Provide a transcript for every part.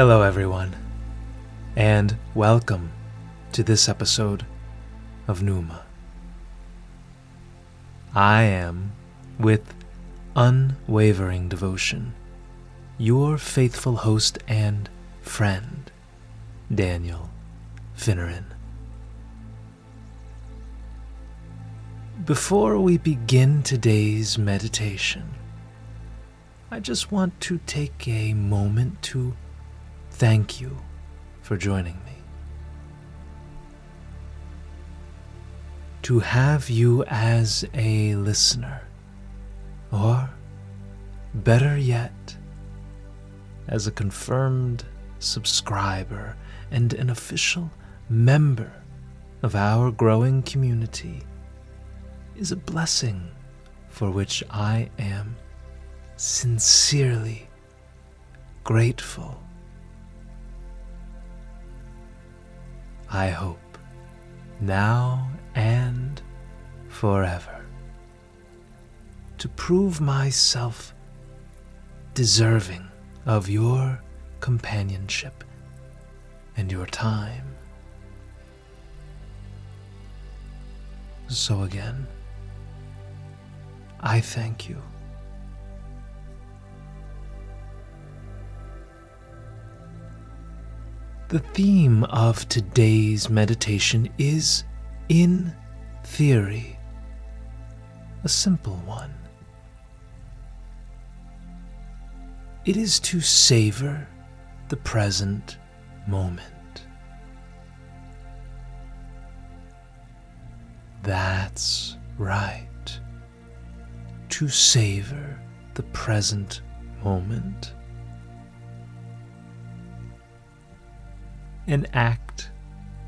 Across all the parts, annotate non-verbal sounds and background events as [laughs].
Hello, everyone, and welcome to this episode of Numa. I am, with unwavering devotion, your faithful host and friend, Daniel Finneran. Before we begin today's meditation, I just want to take a moment to thank you for joining me. To have you as a listener, or better yet, as a confirmed subscriber and an official member of our growing community is a blessing for which I am sincerely grateful. I hope, now and forever, to prove myself deserving of your companionship and your time. So again, I thank you. The theme of today's meditation is, in theory, a simple one. It is to savor the present moment. That's right. To savor the present moment. An act,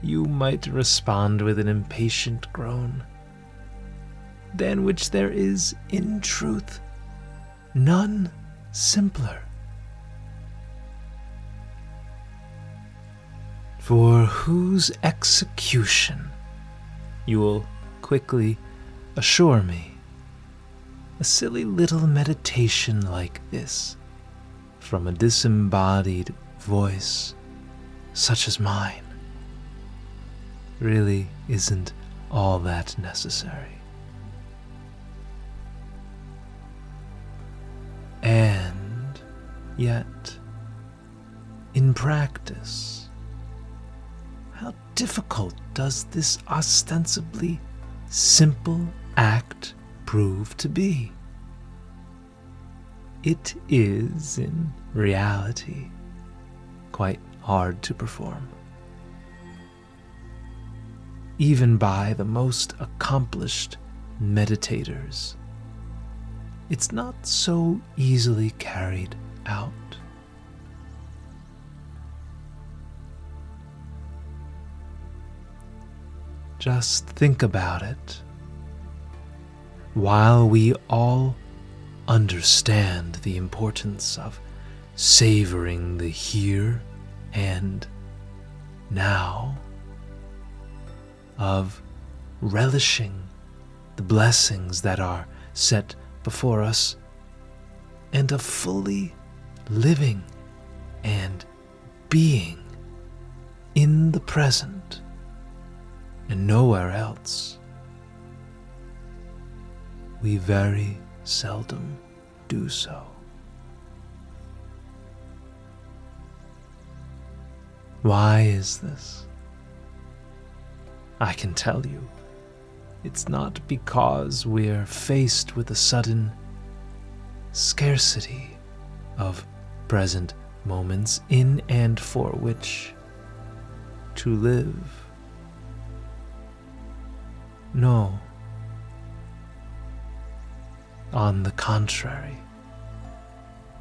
you might respond with an impatient groan, than which there is, in truth, none simpler. For whose execution, you will quickly assure me, a silly little meditation like this, from a disembodied voice, such as mine really isn't all that necessary. And yet, in practice, how difficult does this ostensibly simple act prove to be? It is, in reality, quite hard to perform. Even by the most accomplished meditators, it's not so easily carried out. Just think about it. While we all understand the importance of savoring the here and now of relishing the blessings that are set before us and of fully living and being in the present and nowhere else. We very seldom do so. Why is this? I can tell you, it's not because we're faced with a sudden scarcity of present moments in and for which to live. No. On the contrary,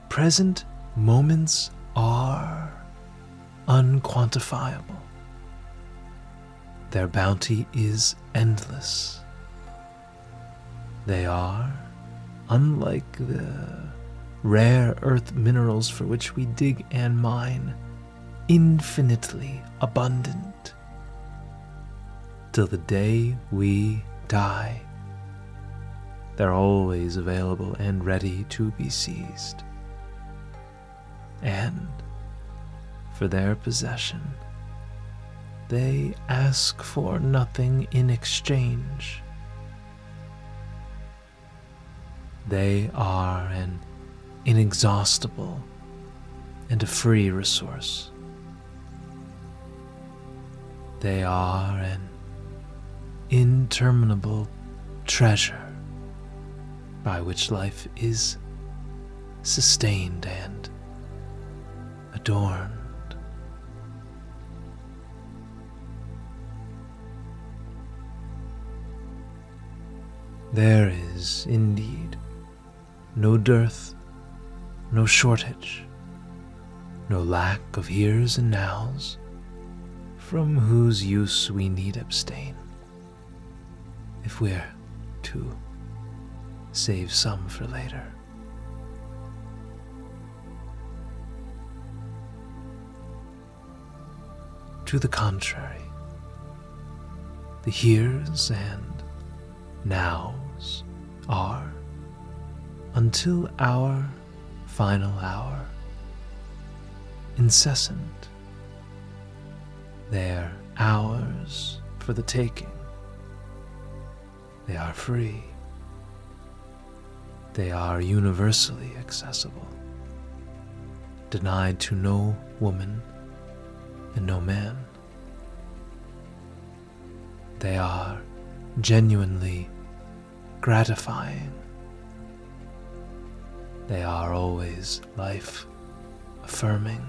present moments are unquantifiable. Their bounty is endless. They are, unlike the rare earth minerals for which we dig and mine, infinitely abundant. Till the day we die, they're always available and ready to be seized. And for their possession. They ask for nothing in exchange. They are an inexhaustible and a free resource. They are an interminable treasure by which life is sustained and adorned. There is indeed no dearth, no shortage, no lack of heres and nows, from whose use we need abstain, if we're to save some for later. To the contrary, the heres and are until our final hour incessant. They're ours for the taking. They are free. They are universally accessible, denied to no woman and no man. They are genuinely gratifying. They are always life affirming.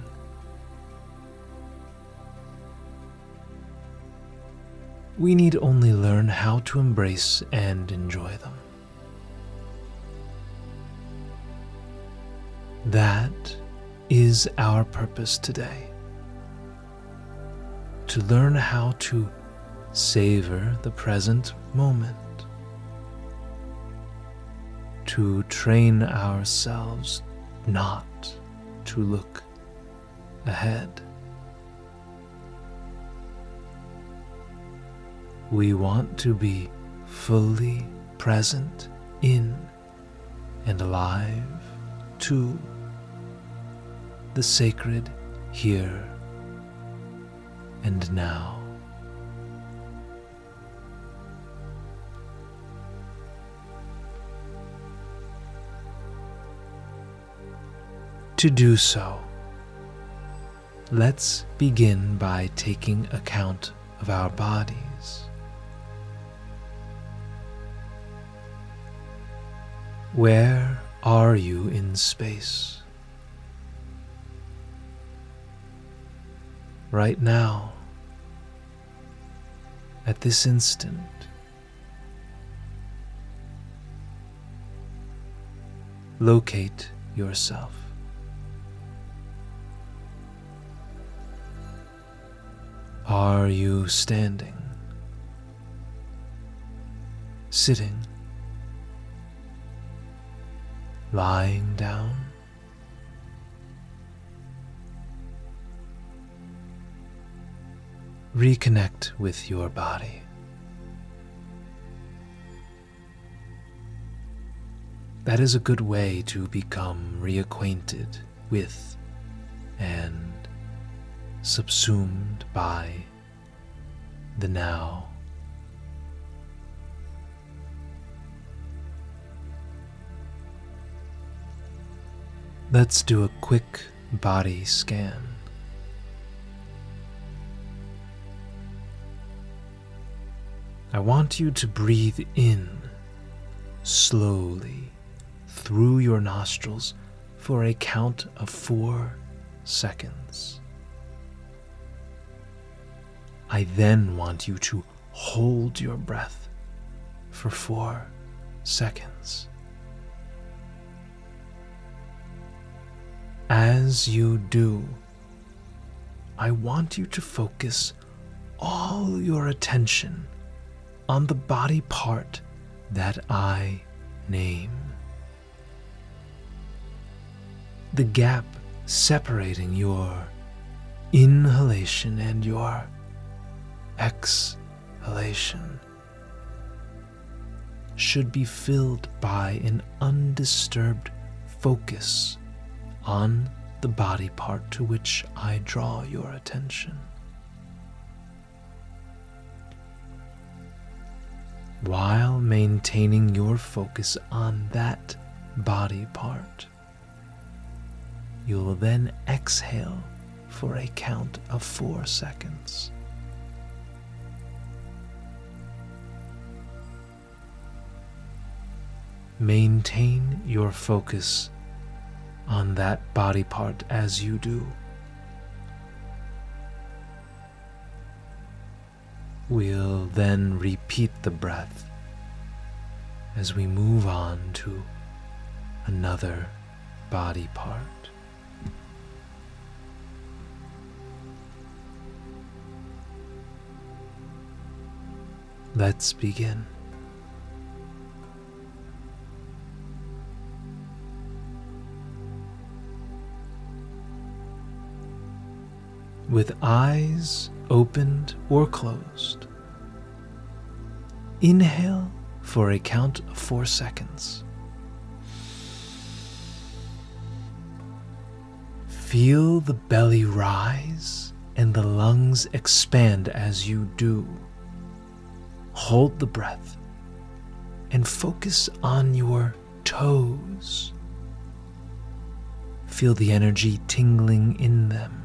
We need only learn how to embrace and enjoy them. That is our purpose today. To learn how to savor the present moment. To train ourselves not to look ahead. We want to be fully present in and alive to the sacred here and now. To do so, let's begin by taking account of our bodies. Where are you in space? Right now, at this instant, locate yourself. Are you standing? Sitting? lying down. Reconnect with your body. That is a good way to become reacquainted with and subsumed by the now. Let's do a quick body scan. I want you to breathe in slowly through your nostrils for a count of four seconds. I then want you to hold your breath for four seconds. As you do, I want you to focus all your attention on the body part that I name. The gap separating your inhalation and your exhalation should be filled by an undisturbed focus on the body part to which I draw your attention. While maintaining your focus on that body part, you will then exhale for a count of four seconds. Maintain your focus on that body part as you do. We'll then repeat the breath as we move on to another body part. Let's begin. With eyes opened or closed, inhale for a count of four seconds. Feel the belly rise and the lungs expand as you do. Hold the breath and focus on your toes. Feel the energy tingling in them.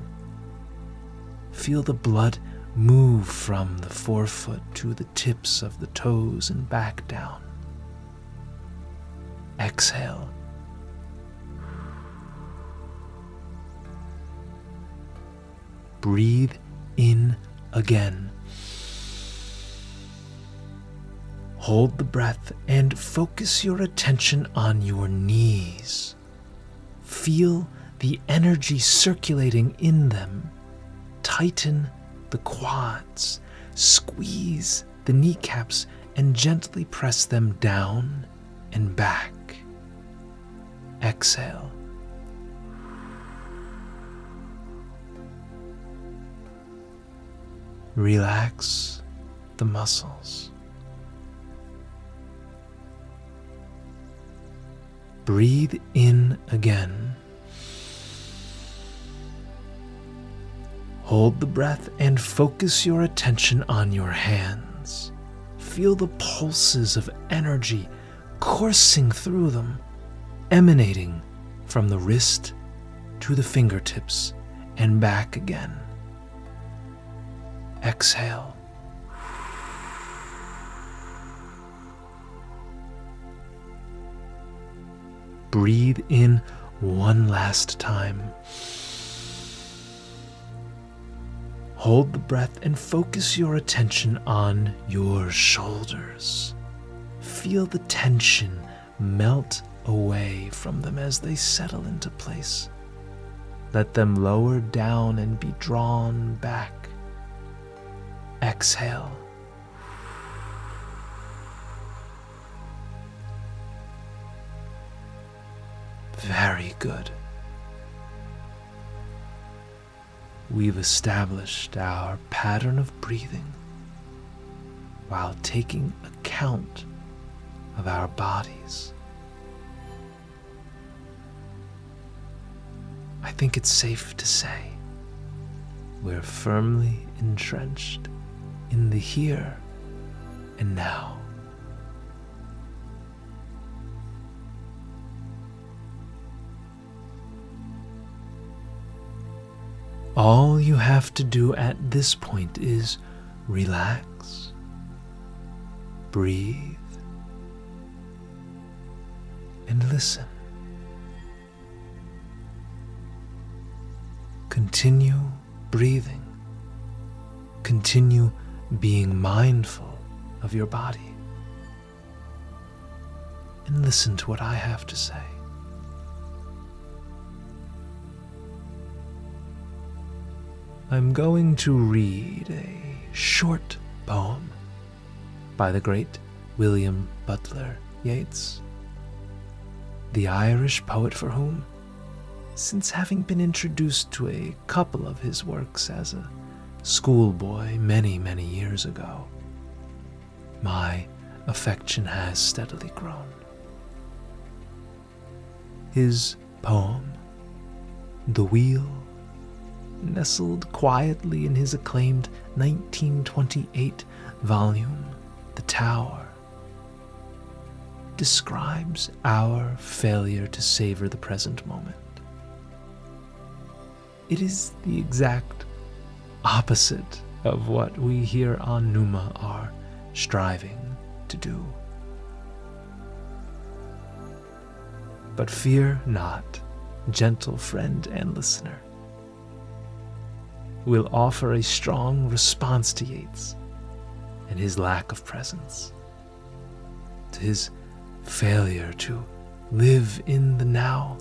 Feel the blood move from the forefoot to the tips of the toes and back down. Exhale. Breathe in again. Hold the breath and focus your attention on your knees. Feel the energy circulating in them. Tighten the quads, squeeze the kneecaps, and gently press them down and back. Exhale. Relax the muscles. Breathe in again. Hold the breath and focus your attention on your hands. Feel the pulses of energy coursing through them, emanating from the wrist to the fingertips and back again. Exhale. Breathe in one last time. Hold the breath and focus your attention on your shoulders. Feel the tension melt away from them as they settle into place. Let them lower down and be drawn back. Exhale. Very good. We've established our pattern of breathing while taking account of our bodies. I think it's safe to say we're firmly entrenched in the here and now. All you have to do at this point is relax, breathe, and listen. Continue breathing. Continue being mindful of your body. And listen to what I have to say. I'm going to read a short poem by the great William Butler Yeats, the Irish poet for whom, since having been introduced to a couple of his works as a schoolboy many, many years ago, my affection has steadily grown. His poem The Wheel, nestled quietly in his acclaimed 1928 volume, The Tower, describes our failure to savor the present moment. It is the exact opposite of what we here on Numa are striving to do. But fear not, gentle friend and listener. We'll offer a strong response to Yeats and his lack of presence, to his failure to live in the now.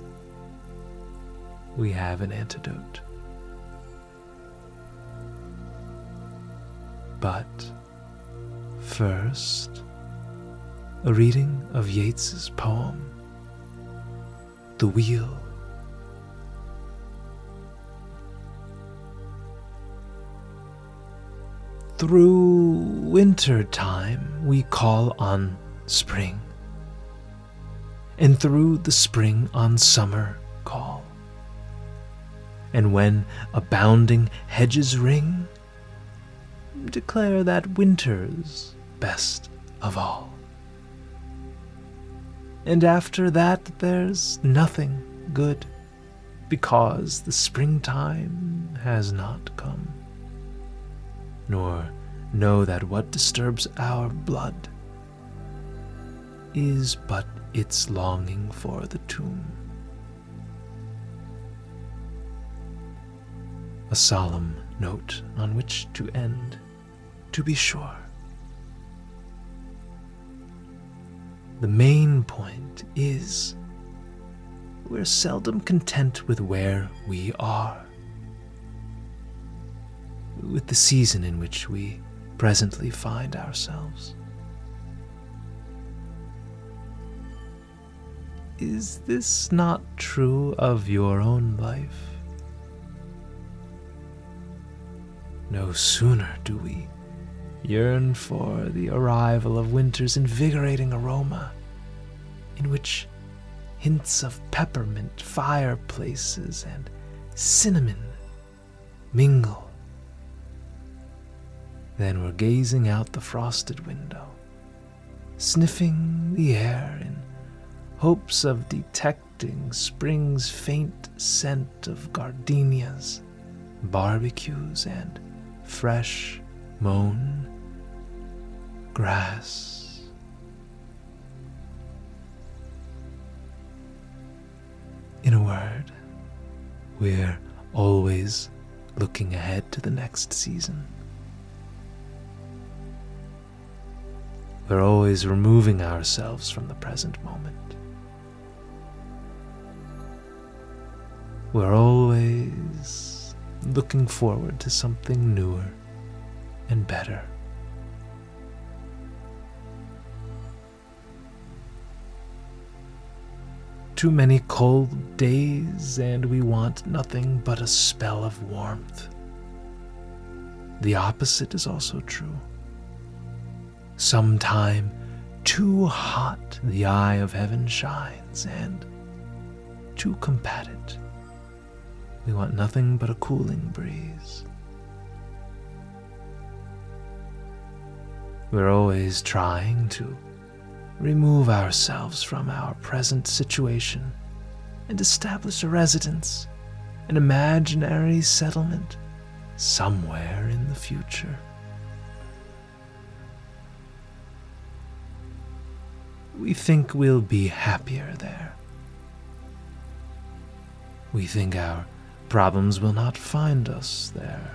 We have an antidote. But first, a reading of Yeats's poem, The Wheel. Through winter time we call on spring, and through the spring on summer call. And when abounding hedges ring, declare that winter's best of all. And after that, there's nothing good, because the springtime has not come nor know that what disturbs our blood is but its longing for the tomb. A solemn note on which to end, to be sure. The main point is we're seldom content with where we are with the season in which we presently find ourselves. Is this not true of your own life? No sooner do we yearn for the arrival of winter's invigorating aroma, in which hints of peppermint fireplaces and cinnamon mingle then we're gazing out the frosted window, sniffing the air in hopes of detecting spring's faint scent of gardenias, barbecues, and fresh mown grass. In a word, we're always looking ahead to the next season. We're always removing ourselves from the present moment. We're always looking forward to something newer and better. Too many cold days, and we want nothing but a spell of warmth. The opposite is also true. Sometime too hot the eye of heaven shines, and to combat it, we want nothing but a cooling breeze. We're always trying to remove ourselves from our present situation and establish a residence, an imaginary settlement somewhere in the future. We think we'll be happier there. We think our problems will not find us there,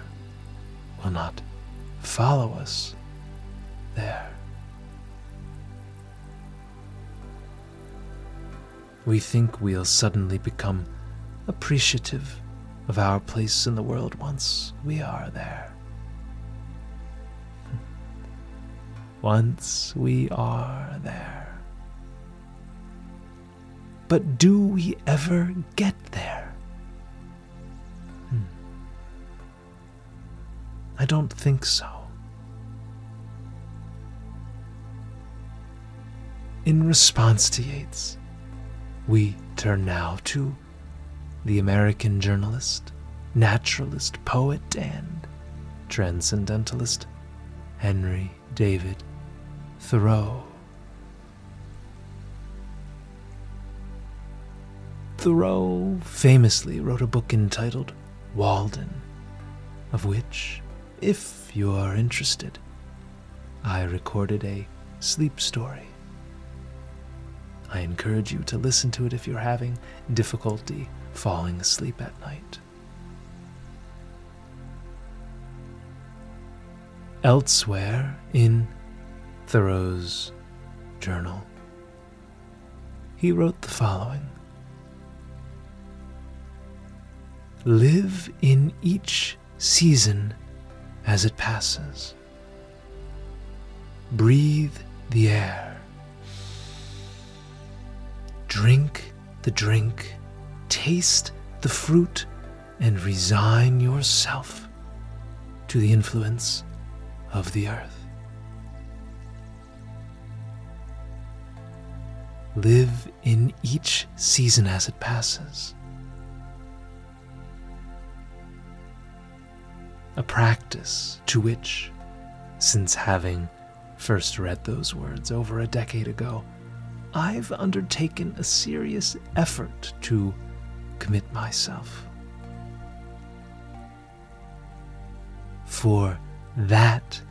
will not follow us there. We think we'll suddenly become appreciative of our place in the world once we are there. [laughs] Once we are there. But do we ever get there? Hmm. I don't think so. In response to Yeats, we turn now to the American journalist, naturalist, poet, and transcendentalist Henry David Thoreau. Thoreau famously wrote a book entitled Walden, of which, if you are interested, I recorded a sleep story. I encourage you to listen to it if you're having difficulty falling asleep at night. Elsewhere in Thoreau's journal, he wrote the following Live in each season as it passes. Breathe the air. Drink the drink. Taste the fruit and resign yourself to the influence of the earth. Live in each season as it passes. A practice to which, since having first read those words over a decade ago, I've undertaken a serious effort to commit myself. For that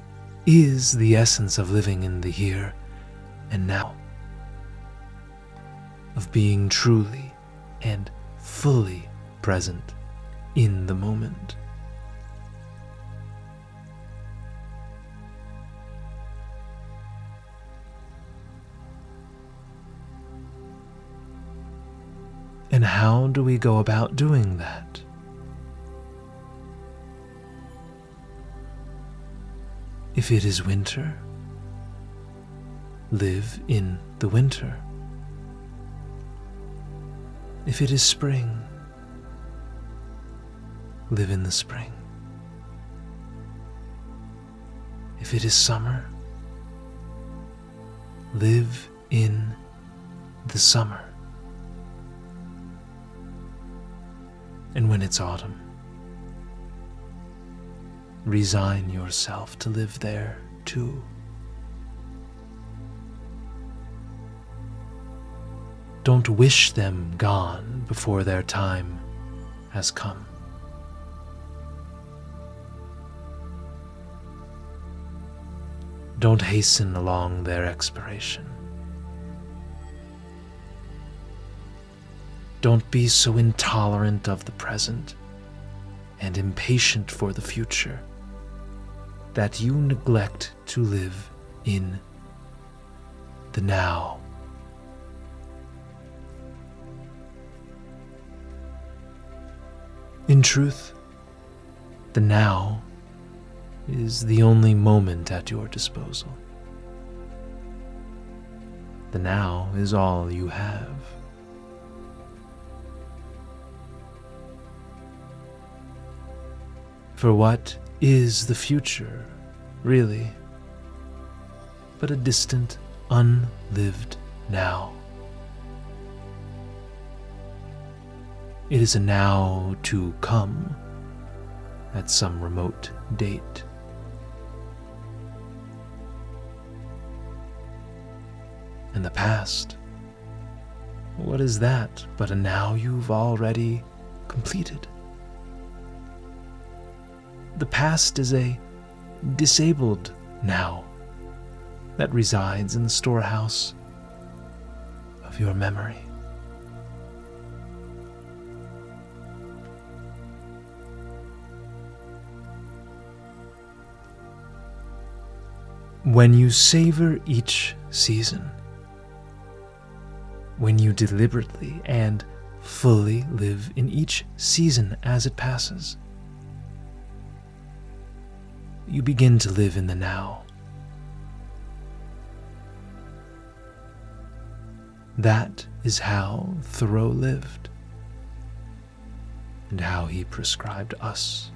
is the essence of living in the here and now, of being truly and fully present in the moment. And how do we go about doing that? If it is winter, live in the winter. If it is spring, live in the spring. If it is summer, live in the summer. And when it's autumn, resign yourself to live there too. Don't wish them gone before their time has come. Don't hasten along their expiration. Don't be so intolerant of the present and impatient for the future that you neglect to live in the now. In truth, the now is the only moment at your disposal. The now is all you have. For what is the future, really? But a distant, unlived now. It is a now to come at some remote date. And the past, what is that but a now you've already completed? The past is a disabled now that resides in the storehouse of your memory. When you savor each season, when you deliberately and fully live in each season as it passes, you begin to live in the now. That is how Thoreau lived, and how he prescribed us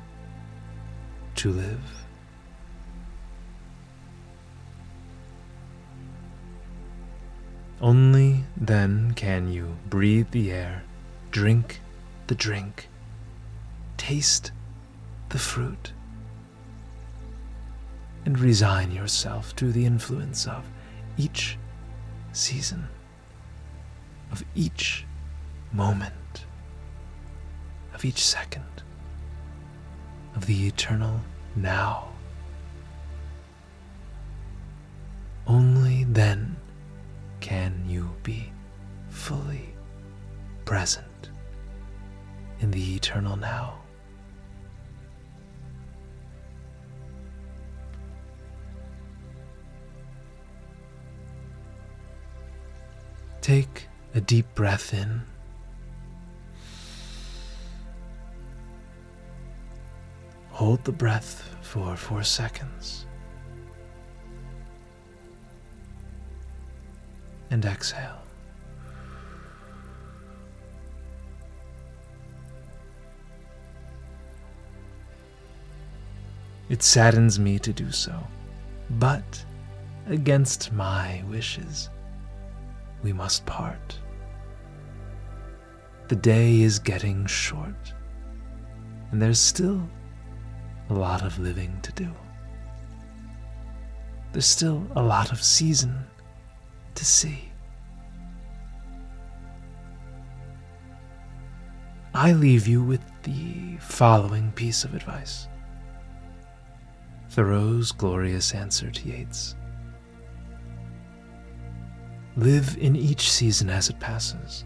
to live. Only then can you breathe the air, drink the drink, taste the fruit, and resign yourself to the influence of each season, of each moment, of each second, of the eternal now. Only then can you be fully present in the eternal now. Take a deep breath in. Hold the breath for four seconds. And exhale. It saddens me to do so, but against my wishes, we must part. The day is getting short, and there's still a lot of living to do. There's still a lot of season to see. I leave you with the following piece of advice. Thoreau's glorious answer to Yeats. Live in each season as it passes.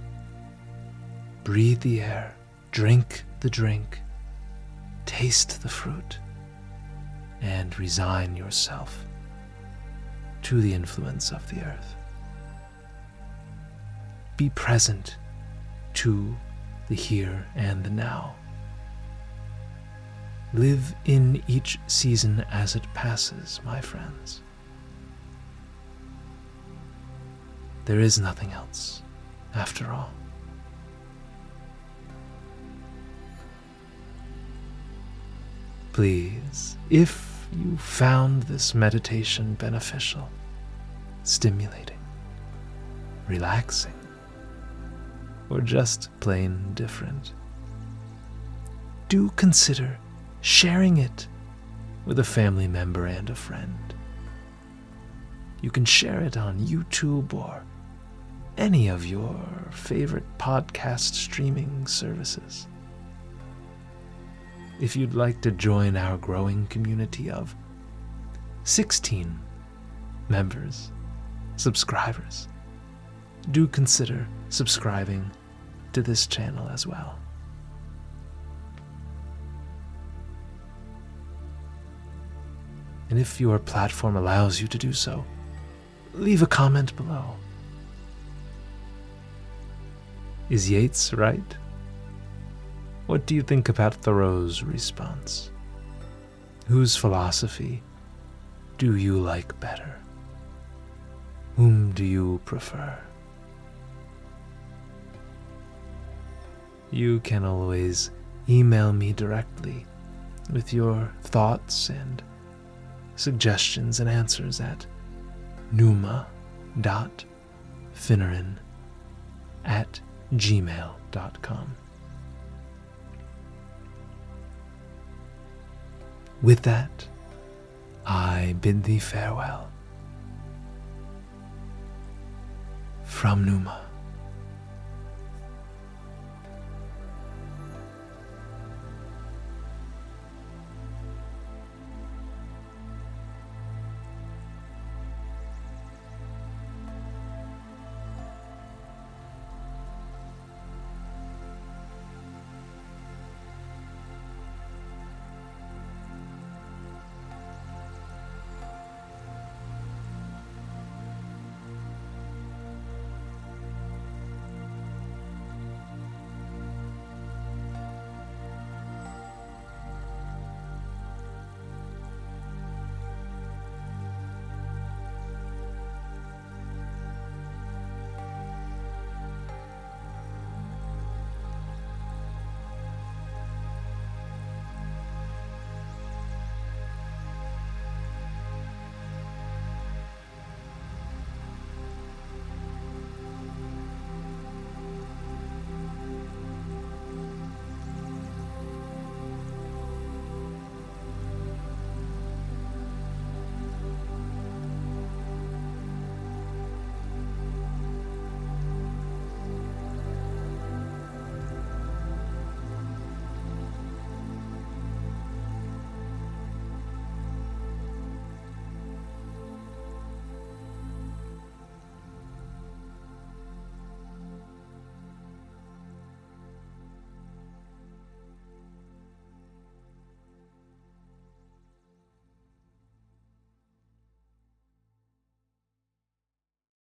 Breathe the air, drink the drink, taste the fruit, and resign yourself to the influence of the earth. Be present to the here and the now. Live in each season as it passes, my friends. There is nothing else, after all. Please, if you found this meditation beneficial, stimulating, relaxing, or just plain different, do consider sharing it with a family member and a friend. You can share it on YouTube or any of your favorite podcast streaming services. If you'd like to join our growing community of 16 members, subscribers, do consider subscribing to this channel as well. And if your platform allows you to do so, leave a comment below. Is Yeats right? What do you think about Thoreau's response? Whose philosophy do you like better? Whom do you prefer? You can always email me directly with your thoughts and suggestions and answers at numa.finneran at gmail.com. With that, I bid thee farewell. From Numa.